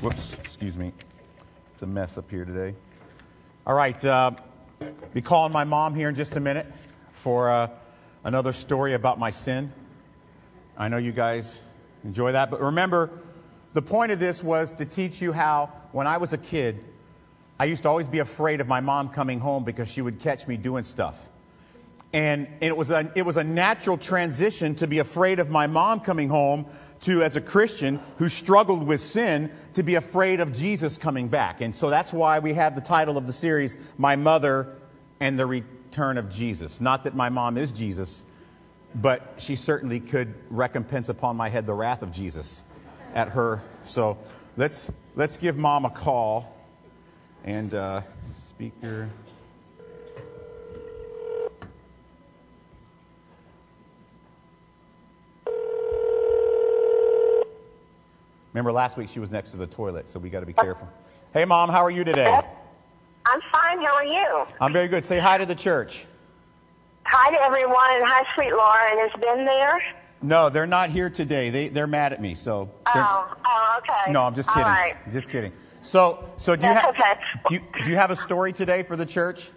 Whoops, excuse me. It's a mess up here today. All right, uh, be calling my mom here in just a minute for uh, another story about my sin. I know you guys enjoy that, but remember, the point of this was to teach you how, when I was a kid, I used to always be afraid of my mom coming home because she would catch me doing stuff. And, and it, was a, it was a natural transition to be afraid of my mom coming home to, as a Christian who struggled with sin, to be afraid of Jesus coming back. And so that's why we have the title of the series, My Mother and the Return of Jesus. Not that my mom is Jesus, but she certainly could recompense upon my head the wrath of Jesus at her. So let's, let's give mom a call. And uh, speaker. Remember last week she was next to the toilet, so we got to be careful. Hey, Mom, how are you today? I'm fine. How are you? I'm very good. Say hi to the church. Hi to everyone, and hi, sweet Lauren. Has been there? No, they're not here today. They, they're mad at me, so. Oh, oh, okay. No, I'm just All kidding. right. Just kidding. So, so do you, That's ha- okay. do, you, do you have a story today for the church?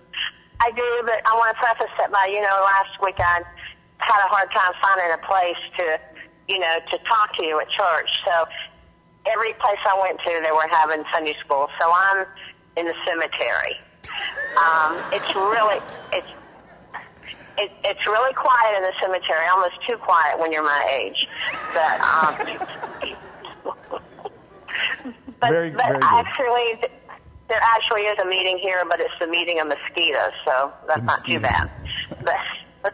I do, but I want to preface it by, you know, last week I had a hard time finding a place to, you know, to talk to you at church. So every place I went to, they were having Sunday school. So I'm in the cemetery. Um, it's really, it's, it, it's really quiet in the cemetery, almost too quiet when you're my age. But, um, but, Very- but very good. actually, there actually is a meeting here, but it's the meeting of mosquitoes, so that's The not too bad. But, but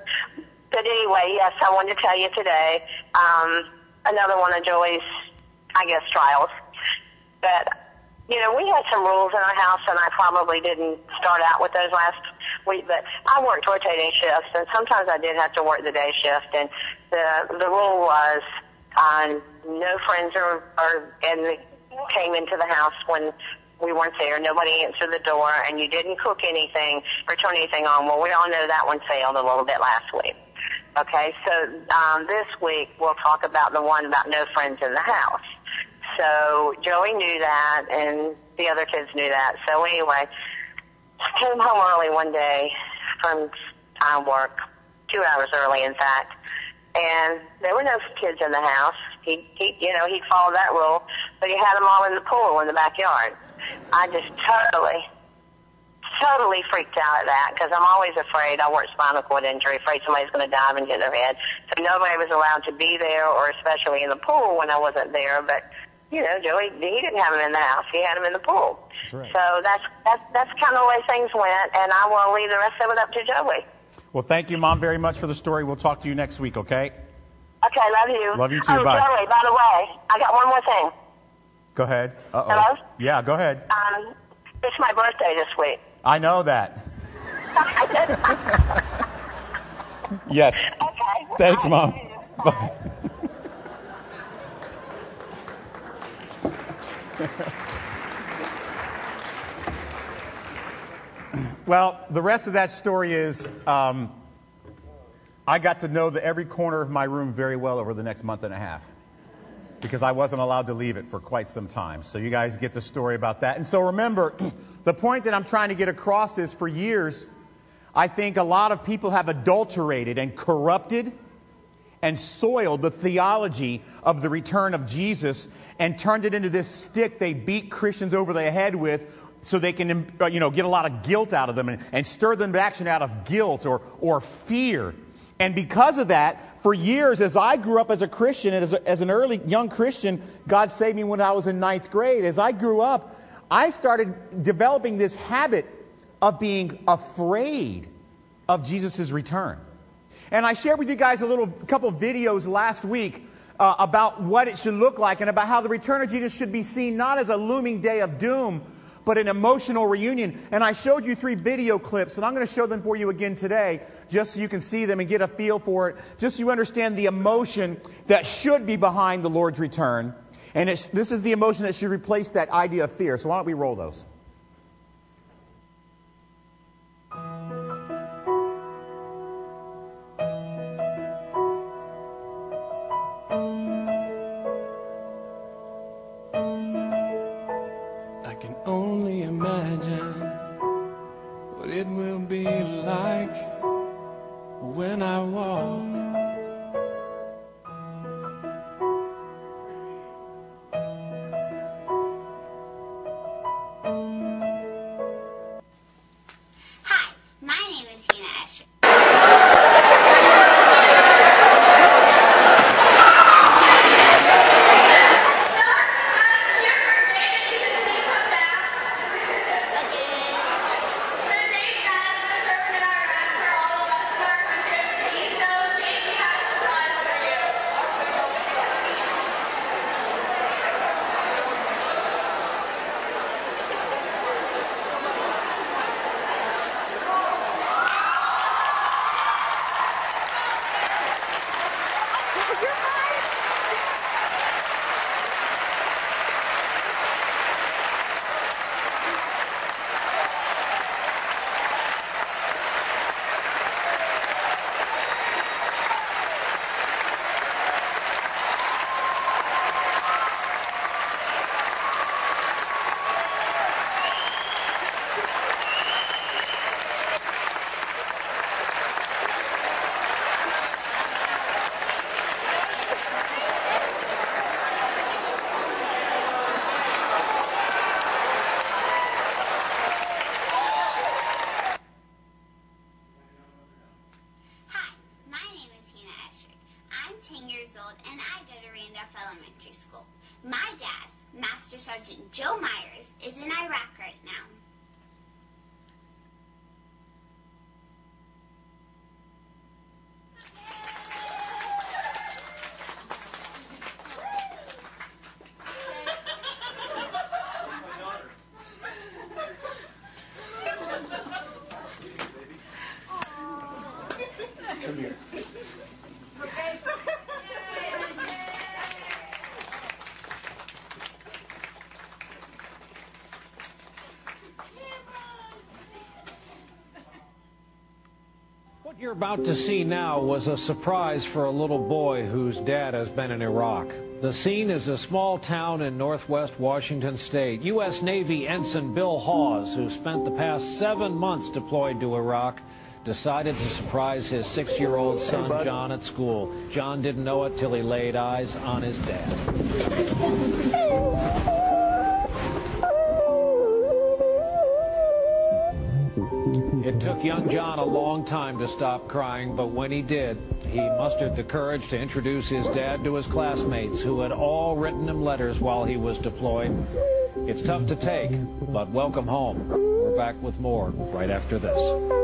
anyway, yes, I wanted to tell you today um, another one of Joey's, I guess, trials. But you know, we had some rules in our house, and I probably didn't start out with those last week. But I worked rotating shifts, and sometimes I did have to work the day shift. And the the rule was uh, no friends or or and the, came into the house when we weren't there. Nobody answered the door, and you didn't cook anything or turn anything on. Well, we all know that one failed a little bit last week. Okay, so um, this week we'll talk about the one about no friends in the house. So Joey knew that, and the other kids knew that. So anyway, came home early one day from uh, work, two hours early, in fact, and there were no kids in the house. He, he, you know, he followed that rule, but he had them all in the pool in the backyard. I just totally, totally freaked out at that because I'm always afraid. I work spinal cord injury, afraid somebody's going to dive and hit their head. So nobody was allowed to be there, or especially in the pool when I wasn't there. But you know, Joey, he didn't have him in the house; he had him in the pool. That's right. So that's that's that's kind of the way things went, and I will leave the rest of it up to Joey. Well, thank you, Mom, very much for the story. We'll talk to you next week, okay? Okay, love you. Love you too, Oh, bye. Joey, by the way, I got one more thing. Go ahead. Uh-oh. Hello? Yeah, go ahead. Um, it's my birthday this week. I know that. Yes. Okay. Thanks, Mom. Bye. Well, the rest of that story is um, I got to know the, every corner of my room very well over the next month and a half because I wasn't allowed to leave it for quite some time. So you guys get the story about that. And so remember, the point that I'm trying to get across is for years, I think a lot of people have adulterated and corrupted and soiled the theology of the return of Jesus and turned it into this stick they beat Christians over the head with so they can uh, you know, get a lot of guilt out of them and, and stir them to action out of guilt or, or fear. And because of that, for years, as I grew up as a Christian, and as, a, as an early young Christian, God saved me when I was in ninth grade. As I grew up, I started developing this habit of being afraid of Jesus' return. And I shared with you guys a little couple videos last week uh, about what it should look like and about how the return of Jesus should be seen not as a looming day of doom, but an emotional reunion. And I showed you three video clips, and I'm going to show them for you again today, just so you can see them and get a feel for it, just so you understand the emotion that should be behind the Lord's return. And this is the emotion that should replace that idea of fear. So why don't we roll those? You're about to see now was a surprise for a little boy whose dad has been in Iraq. The scene is a small town in northwest Washington state. U.S. Navy Ensign Bill Hawes, who spent the past seven months deployed to Iraq, decided to surprise his six year old son, John, at school. John didn't know it till he laid eyes on his dad. It took young John a long time to stop crying, but when he did, he mustered the courage to introduce his dad to his classmates who had all written him letters while he was deployed. It's tough to take, but welcome home. We're back with more right after this.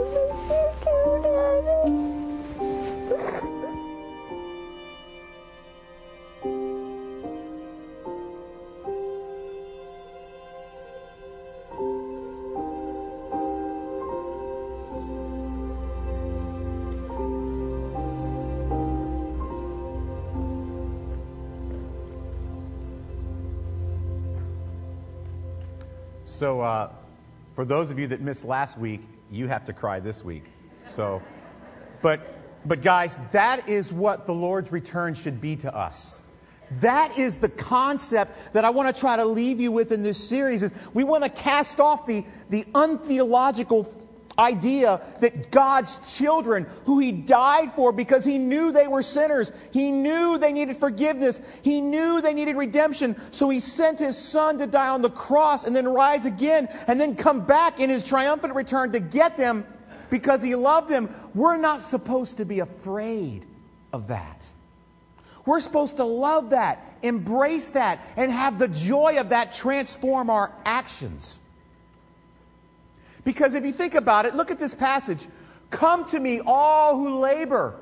So, uh, for those of you that missed last week, you have to cry this week. So, but, but guys, that is what the Lord's return should be to us. That is the concept that I want to try to leave you with in this series. Is we want to cast off the, the untheological idea that God's children, who He died for because He knew they were sinners, He knew they needed forgiveness, He knew they needed redemption, so He sent His Son to die on the cross and then rise again and then come back in His triumphant return to get them because He loved them. We're not supposed to be afraid of that. We're supposed to love that, embrace that, and have the joy of that transform our actions. Because if you think about it, look at this passage. Come to me, all who labor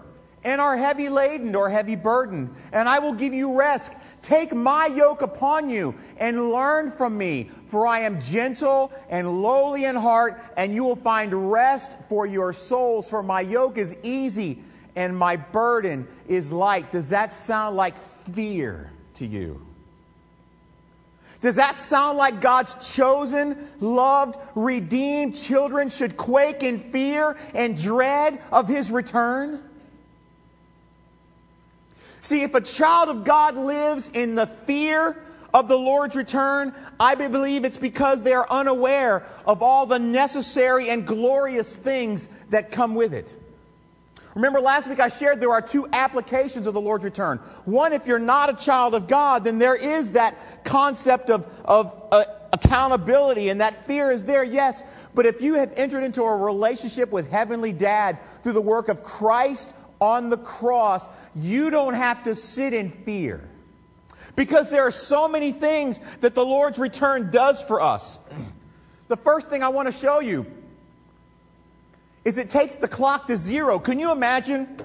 and are heavy laden or heavy burdened, and I will give you rest. Take my yoke upon you and learn from me, for I am gentle and lowly in heart, and you will find rest for your souls. For my yoke is easy and my burden is light. Does that sound like fear to you? Does that sound like God's chosen, loved, redeemed children should quake in fear and dread of his return? See, if a child of God lives in the fear of the Lord's return, I believe it's because they are unaware of all the necessary and glorious things that come with it. Remember last week I shared there are two applications of the Lord's return. One, if you're not a child of God, then there is that concept of, of uh, accountability and that fear is there, yes. But if you have entered into a relationship with Heavenly Dad through the work of Christ on the cross, you don't have to sit in fear. Because there are so many things that the Lord's return does for us. The first thing I want to show you is it takes the clock to zero. Can you imagine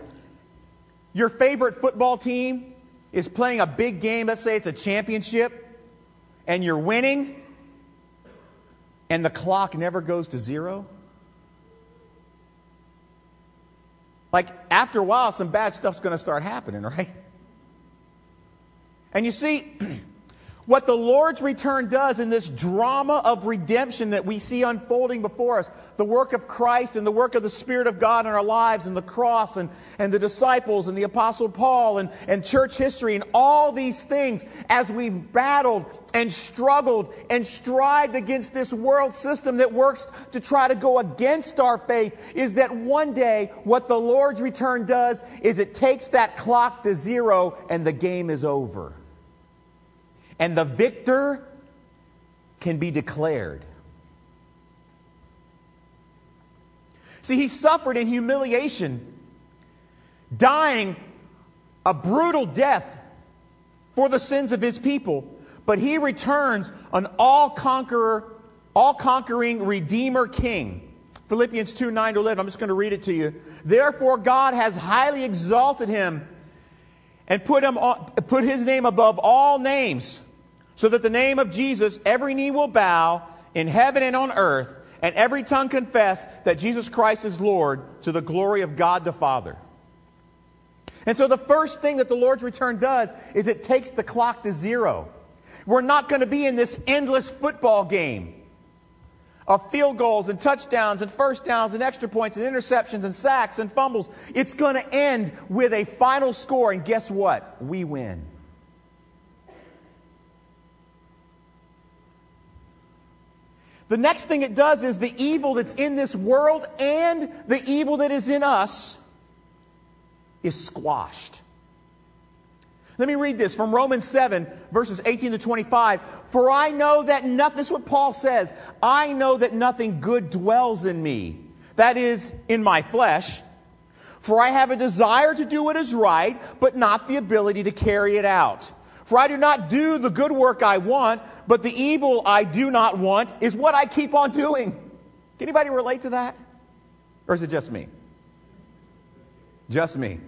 your favorite football team is playing a big game, let's say it's a championship, and you're winning, and the clock never goes to zero? Like, after a while, some bad stuff's going to start happening, right? And you see, what the Lord's return does in this drama of redemption that we see unfolding before us, the work of Christ and the work of the Spirit of God in our lives and the cross and, and the disciples and the Apostle Paul and, and church history and all these things as we've battled and struggled and strived against this world system that works to try to go against our faith is that one day what the Lord's return does is it takes that clock to zero and the game is over and the victor can be declared. See, he suffered in humiliation, dying a brutal death for the sins of his people, but he returns an all conqueror, all conquering Redeemer King. Philippians 2 9 to 11. I'm just going to read it to you. Therefore, God has highly exalted him and put, him on, put his name above all names, so that the name of Jesus every knee will bow in heaven and on earth, and every tongue confess that Jesus Christ is Lord to the glory of God the Father. And so the first thing that the Lord's return does is it takes the clock to zero. We're not going to be in this endless football game of field goals and touchdowns and first downs and extra points and interceptions and sacks and fumbles. It's going to end with a final score, and guess what? We win. The next thing it does is the evil that's in this world and the evil that is in us is squashed. Let me read this from Romans 7, verses 18 to 25. For I know that nothing, this is what Paul says, I know that nothing good dwells in me, that is, in my flesh. For I have a desire to do what is right, but not the ability to carry it out. For I do not do the good work I want, but the evil I do not want is what I keep on doing. Can anybody relate to that? Or is it just me? Just me.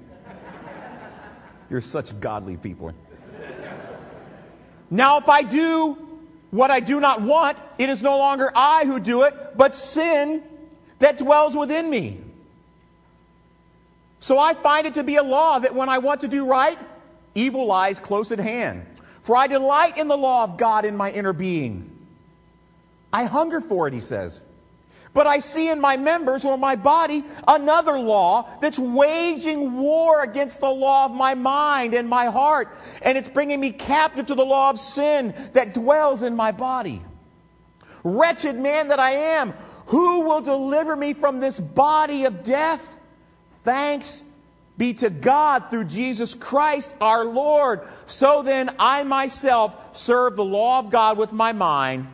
You're such godly people. Now, if I do what I do not want, it is no longer I who do it, but sin that dwells within me. So I find it to be a law that when I want to do right, evil lies close at hand. For I delight in the law of God in my inner being. I hunger for it, he says. But I see in my members or my body another law that's waging war against the law of my mind and my heart. And it's bringing me captive to the law of sin that dwells in my body. Wretched man that I am, who will deliver me from this body of death? Thanks be to God through Jesus Christ our Lord. So then I myself serve the law of God with my mind,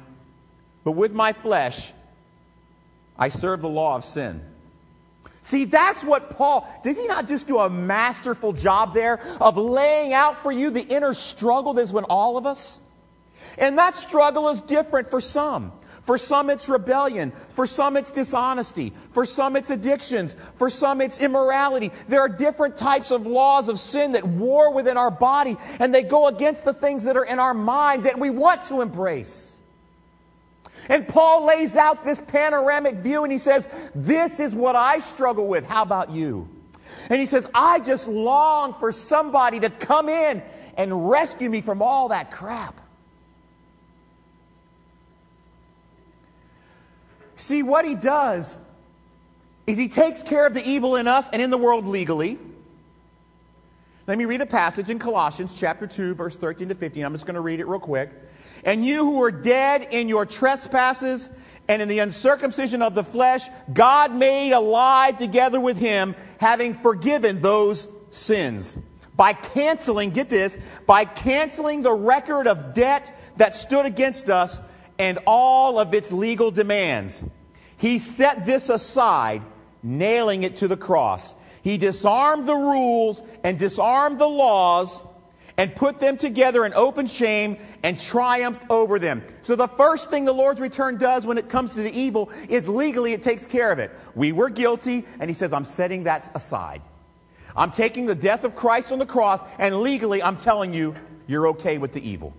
but with my flesh I serve the law of sin. See, that's what Paul, does he not just do a masterful job there of laying out for you the inner struggle that's in all of us? And that struggle is different for some. For some, it's rebellion. For some, it's dishonesty. For some, it's addictions. For some, it's immorality. There are different types of laws of sin that war within our body, and they go against the things that are in our mind that we want to embrace. And Paul lays out this panoramic view and he says, This is what I struggle with. How about you? And he says, I just long for somebody to come in and rescue me from all that crap. See, what he does is he takes care of the evil in us and in the world legally. Let me read a passage in Colossians chapter 2, verse 13 to 15. I'm just going to read it real quick. And you who are dead in your trespasses and in the uncircumcision of the flesh, God made alive together with him, having forgiven those sins. By canceling, get this, by canceling the record of debt that stood against us and all of its legal demands. He set this aside, nailing it to the cross. He disarmed the rules and disarmed the laws and put them together in open shame and triumphed over them. So the first thing the Lord's return does when it comes to the evil is legally it takes care of it. We were guilty, and he says, I'm setting that aside. I'm taking the death of Christ on the cross, and legally I'm telling you, you're okay with the evil.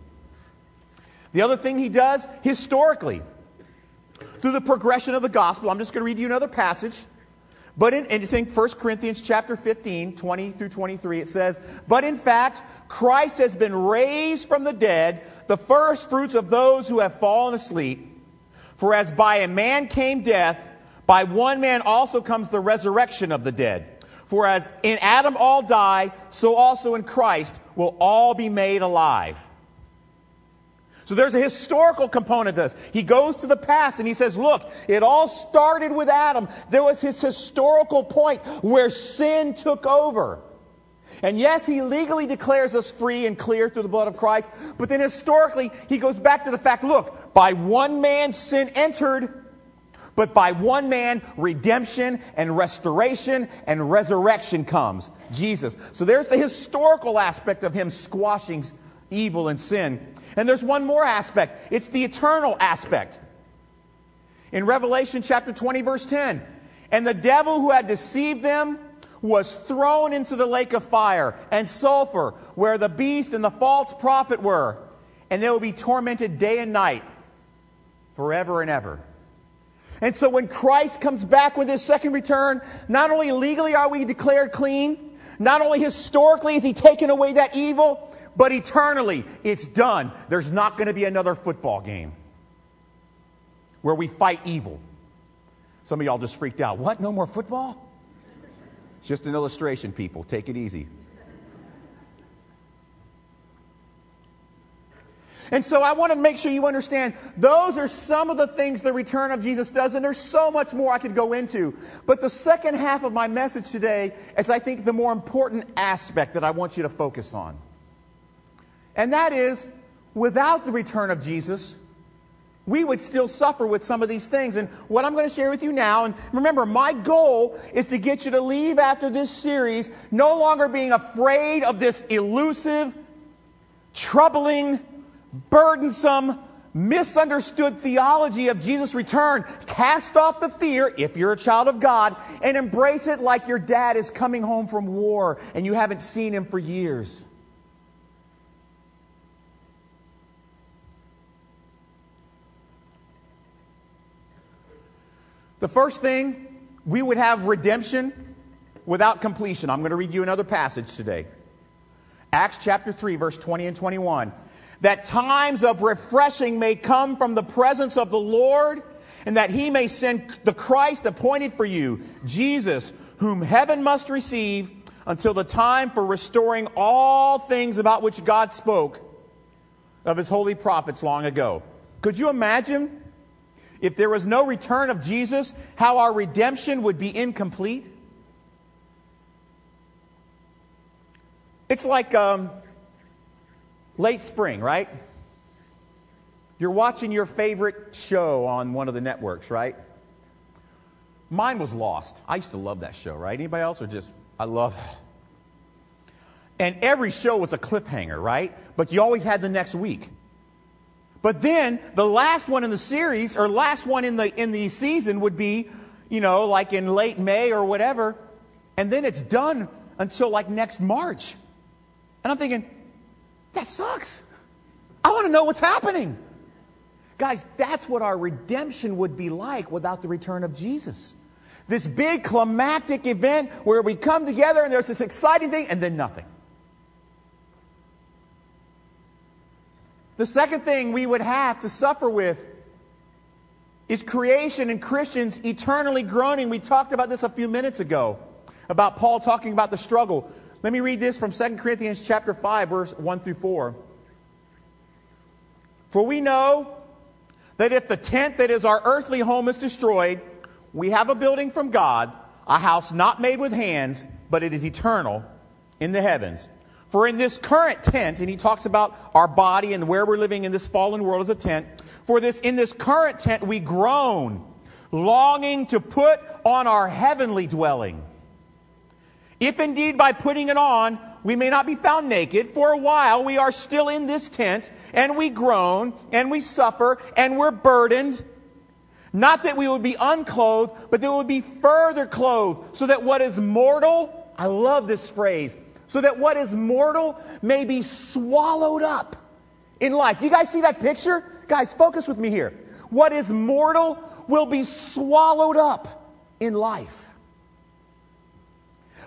The other thing he does historically, through the progression of the gospel, I'm just going to read you another passage. But in, and you think 1 Corinthians chapter 15, 20 through 23, it says, But in fact, Christ has been raised from the dead, the first fruits of those who have fallen asleep. For as by a man came death, by one man also comes the resurrection of the dead. For as in Adam all die, so also in Christ will all be made alive. So there's a historical component to this. He goes to the past and he says, look, it all started with Adam. There was his historical point where sin took over. And yes, he legally declares us free and clear through the blood of Christ, but then historically, he goes back to the fact look, by one man sin entered, but by one man redemption and restoration and resurrection comes Jesus. So there's the historical aspect of him squashing evil and sin. And there's one more aspect it's the eternal aspect. In Revelation chapter 20, verse 10, and the devil who had deceived them was thrown into the lake of fire and sulfur, where the beast and the false prophet were, and they will be tormented day and night forever and ever. And so when Christ comes back with his second return, not only legally are we declared clean, not only historically is he taken away that evil, but eternally it's done. There's not going to be another football game where we fight evil. Some of y'all just freaked out. What? No more football? Just an illustration, people. Take it easy. And so I want to make sure you understand those are some of the things the return of Jesus does, and there's so much more I could go into. But the second half of my message today is, I think, the more important aspect that I want you to focus on. And that is, without the return of Jesus, we would still suffer with some of these things. And what I'm going to share with you now, and remember, my goal is to get you to leave after this series no longer being afraid of this elusive, troubling, burdensome, misunderstood theology of Jesus' return. Cast off the fear, if you're a child of God, and embrace it like your dad is coming home from war and you haven't seen him for years. The first thing, we would have redemption without completion. I'm going to read you another passage today. Acts chapter 3, verse 20 and 21 that times of refreshing may come from the presence of the Lord, and that he may send the Christ appointed for you, Jesus, whom heaven must receive until the time for restoring all things about which God spoke of his holy prophets long ago. Could you imagine if there was no return of Jesus, how our redemption would be incomplete? It's like um, late spring, right? You're watching your favorite show on one of the networks, right? Mine was Lost. I used to love that show, right? Anybody else or just I love And every show was a cliffhanger, right? But you always had the next week. But then the last one in the series or last one in the in the season would be, you know, like in late May or whatever, and then it's done until like next March. And I'm thinking, that sucks. I want to know what's happening. Guys, that's what our redemption would be like without the return of Jesus. This big climactic event where we come together and there's this exciting thing and then nothing. The second thing we would have to suffer with is creation and Christians eternally groaning. We talked about this a few minutes ago about Paul talking about the struggle. Let me read this from 2 Corinthians chapter 5 verse 1 through 4. For we know that if the tent that is our earthly home is destroyed, we have a building from God, a house not made with hands, but it is eternal in the heavens. For in this current tent, and he talks about our body and where we're living in this fallen world as a tent, for this in this current tent we groan, longing to put on our heavenly dwelling if indeed by putting it on we may not be found naked, for a while we are still in this tent, and we groan, and we suffer, and we're burdened. Not that we would be unclothed, but that we would be further clothed, so that what is mortal, I love this phrase, so that what is mortal may be swallowed up in life. Do you guys see that picture? Guys, focus with me here. What is mortal will be swallowed up in life.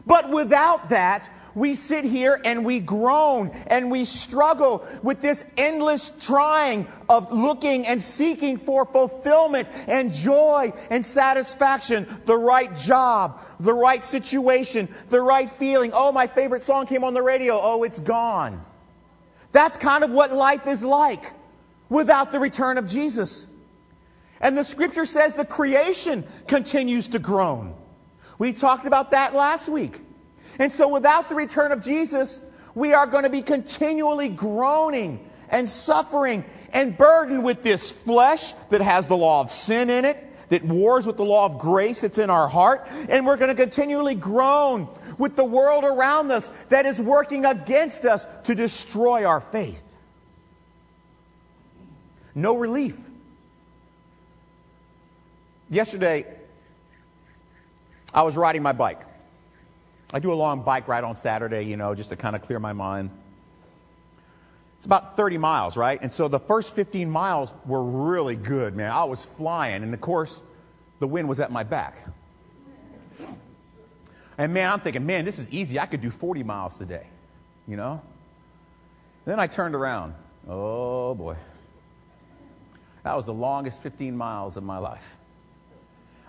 But without that, we sit here and we groan and we struggle with this endless trying of looking and seeking for fulfillment and joy and satisfaction, the right job, the right situation, the right feeling. Oh, my favorite song came on the radio. Oh, it's gone. That's kind of what life is like without the return of Jesus. And the scripture says the creation continues to groan. We talked about that last week. And so, without the return of Jesus, we are going to be continually groaning and suffering and burdened with this flesh that has the law of sin in it, that wars with the law of grace that's in our heart. And we're going to continually groan with the world around us that is working against us to destroy our faith. no relief. Yesterday, I was riding my bike. I do a long bike ride on Saturday, you know, just to kind of clear my mind. It's about 30 miles, right? And so the first 15 miles were really good, man. I was flying, and of course, the wind was at my back. And man, I'm thinking, man, this is easy. I could do 40 miles today, you know? Then I turned around. Oh boy. That was the longest 15 miles of my life.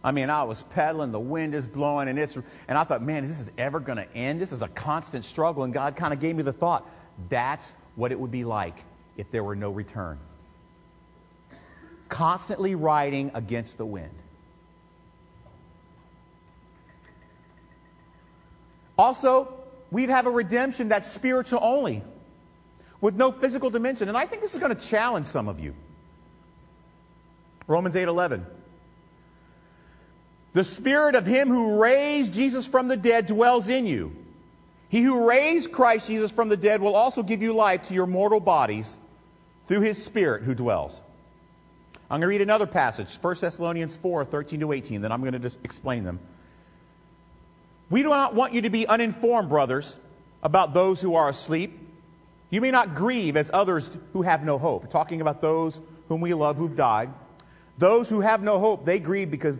I mean, I was pedaling, the wind is blowing, and it's and I thought, man, is this ever going to end? This is a constant struggle, and God kind of gave me the thought, that's what it would be like if there were no return. Constantly riding against the wind. Also, we'd have a redemption that's spiritual only, with no physical dimension. And I think this is going to challenge some of you. Romans 8 11. The spirit of him who raised Jesus from the dead dwells in you. He who raised Christ Jesus from the dead will also give you life to your mortal bodies through his spirit who dwells. I'm going to read another passage, 1 Thessalonians 4 13 to 18, then I'm going to just explain them. We do not want you to be uninformed, brothers, about those who are asleep. You may not grieve as others who have no hope. Talking about those whom we love who've died. Those who have no hope, they grieve because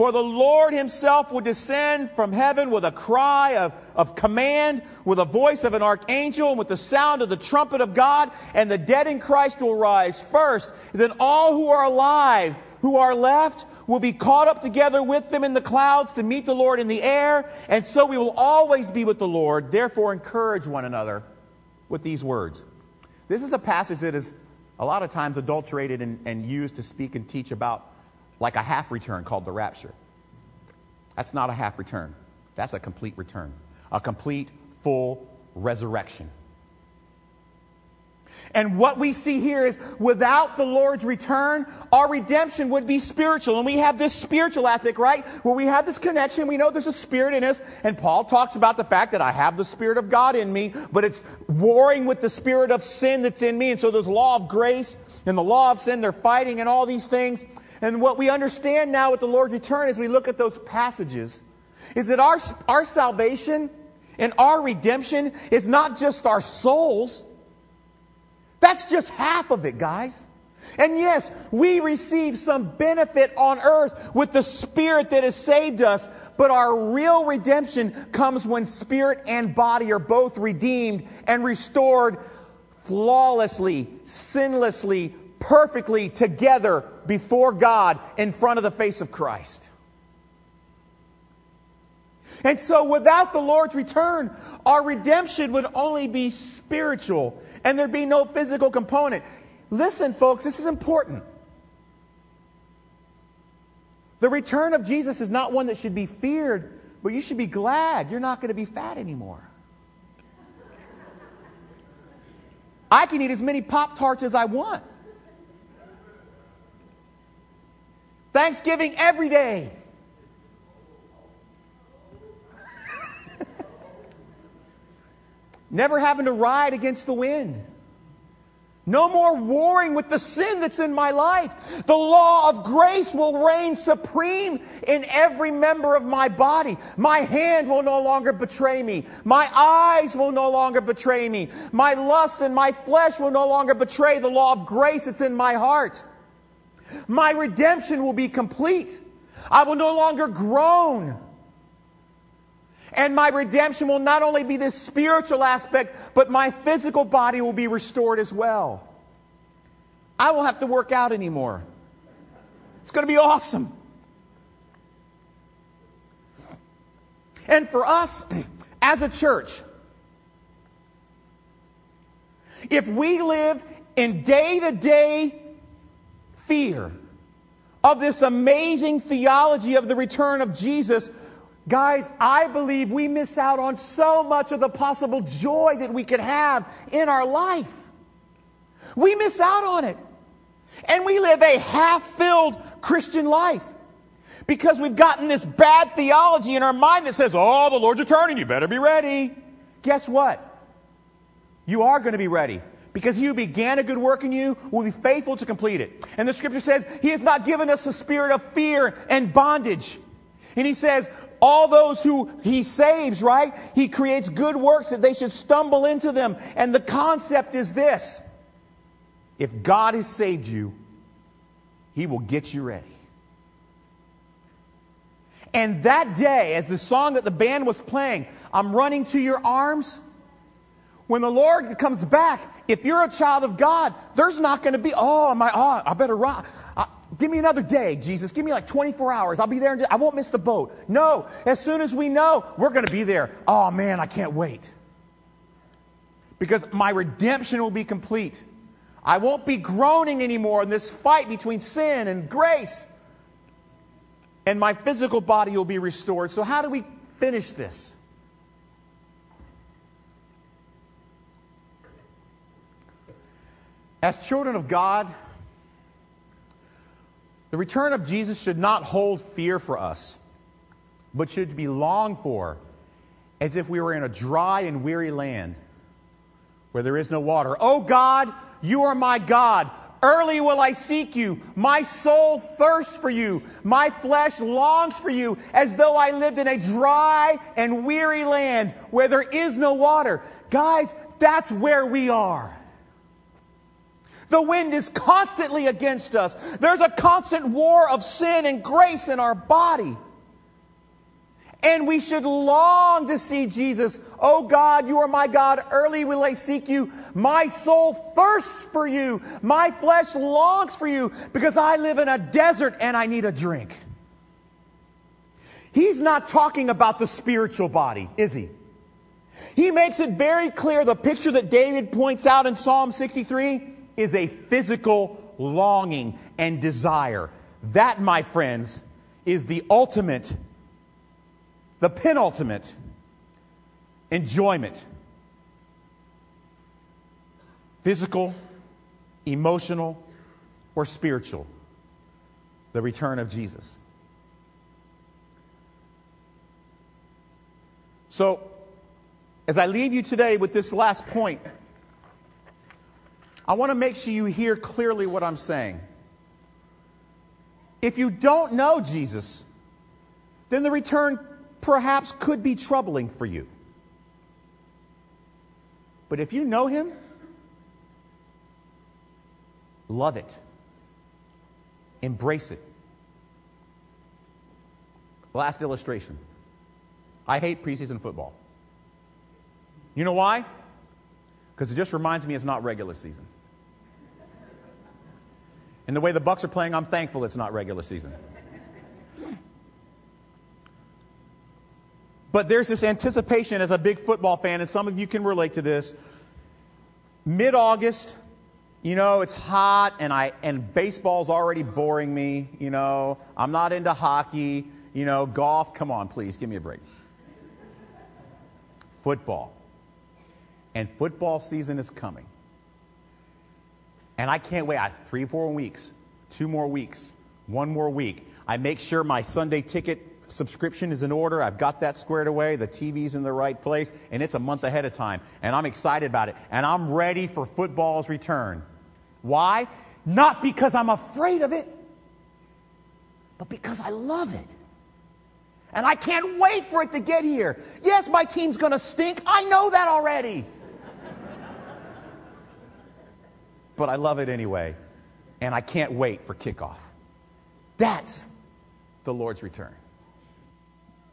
For the Lord himself will descend from heaven with a cry of, of command, with a voice of an archangel, and with the sound of the trumpet of God, and the dead in Christ will rise first. Then all who are alive, who are left, will be caught up together with them in the clouds to meet the Lord in the air, and so we will always be with the Lord. Therefore, encourage one another with these words. This is the passage that is a lot of times adulterated and, and used to speak and teach about like a half return called the rapture. That's not a half return, that's a complete return, a complete, full resurrection. And what we see here is without the Lord's return, our redemption would be spiritual. And we have this spiritual aspect, right? Where we have this connection. We know there's a spirit in us. And Paul talks about the fact that I have the spirit of God in me, but it's warring with the spirit of sin that's in me. And so there's law of grace and the law of sin. They're fighting and all these things. And what we understand now with the Lord's return as we look at those passages is that our, our salvation and our redemption is not just our souls. That's just half of it, guys. And yes, we receive some benefit on earth with the Spirit that has saved us, but our real redemption comes when spirit and body are both redeemed and restored flawlessly, sinlessly, perfectly together before God in front of the face of Christ. And so, without the Lord's return, our redemption would only be spiritual and there'd be no physical component. Listen, folks, this is important. The return of Jesus is not one that should be feared, but you should be glad you're not going to be fat anymore. I can eat as many Pop Tarts as I want. Thanksgiving every day. Never having to ride against the wind. No more warring with the sin that's in my life. The law of grace will reign supreme in every member of my body. My hand will no longer betray me. My eyes will no longer betray me. My lust and my flesh will no longer betray the law of grace that's in my heart. My redemption will be complete. I will no longer groan. And my redemption will not only be this spiritual aspect, but my physical body will be restored as well. I won't have to work out anymore. It's going to be awesome. And for us as a church, if we live in day to day fear of this amazing theology of the return of Jesus, Guys, I believe we miss out on so much of the possible joy that we could have in our life. We miss out on it. And we live a half filled Christian life because we've gotten this bad theology in our mind that says, oh, the Lord's returning, you better be ready. Guess what? You are going to be ready because he who began a good work in you will be faithful to complete it. And the scripture says, He has not given us a spirit of fear and bondage. And he says, all those who he saves, right? He creates good works that they should stumble into them. And the concept is this if God has saved you, he will get you ready. And that day, as the song that the band was playing, I'm running to your arms. When the Lord comes back, if you're a child of God, there's not going to be, oh, my, oh, I better run. Uh, give me another day, Jesus. Give me like 24 hours. I'll be there. And I won't miss the boat. No, as soon as we know, we're going to be there. Oh, man, I can't wait. Because my redemption will be complete. I won't be groaning anymore in this fight between sin and grace. And my physical body will be restored. So, how do we finish this? As children of God, the return of Jesus should not hold fear for us, but should be longed for as if we were in a dry and weary land where there is no water. Oh God, you are my God. Early will I seek you. My soul thirsts for you. My flesh longs for you as though I lived in a dry and weary land where there is no water. Guys, that's where we are. The wind is constantly against us. There's a constant war of sin and grace in our body. And we should long to see Jesus. Oh God, you are my God. Early will I seek you. My soul thirsts for you. My flesh longs for you because I live in a desert and I need a drink. He's not talking about the spiritual body, is he? He makes it very clear the picture that David points out in Psalm 63 is a physical longing and desire. That, my friends, is the ultimate the penultimate enjoyment physical, emotional, or spiritual the return of Jesus. So, as I leave you today with this last point, I want to make sure you hear clearly what I'm saying. If you don't know Jesus, then the return perhaps could be troubling for you. But if you know him, love it, embrace it. Last illustration I hate preseason football. You know why? Because it just reminds me it's not regular season. And the way the Bucks are playing, I'm thankful it's not regular season. But there's this anticipation as a big football fan, and some of you can relate to this. Mid August, you know, it's hot, and, I, and baseball's already boring me. You know, I'm not into hockey. You know, golf, come on, please, give me a break. Football. And football season is coming. And I can't wait. I have three, four weeks, two more weeks, one more week. I make sure my Sunday ticket subscription is in order. I've got that squared away. The TV's in the right place, and it's a month ahead of time. And I'm excited about it. And I'm ready for football's return. Why? Not because I'm afraid of it, but because I love it. And I can't wait for it to get here. Yes, my team's going to stink. I know that already. But I love it anyway. And I can't wait for kickoff. That's the Lord's return.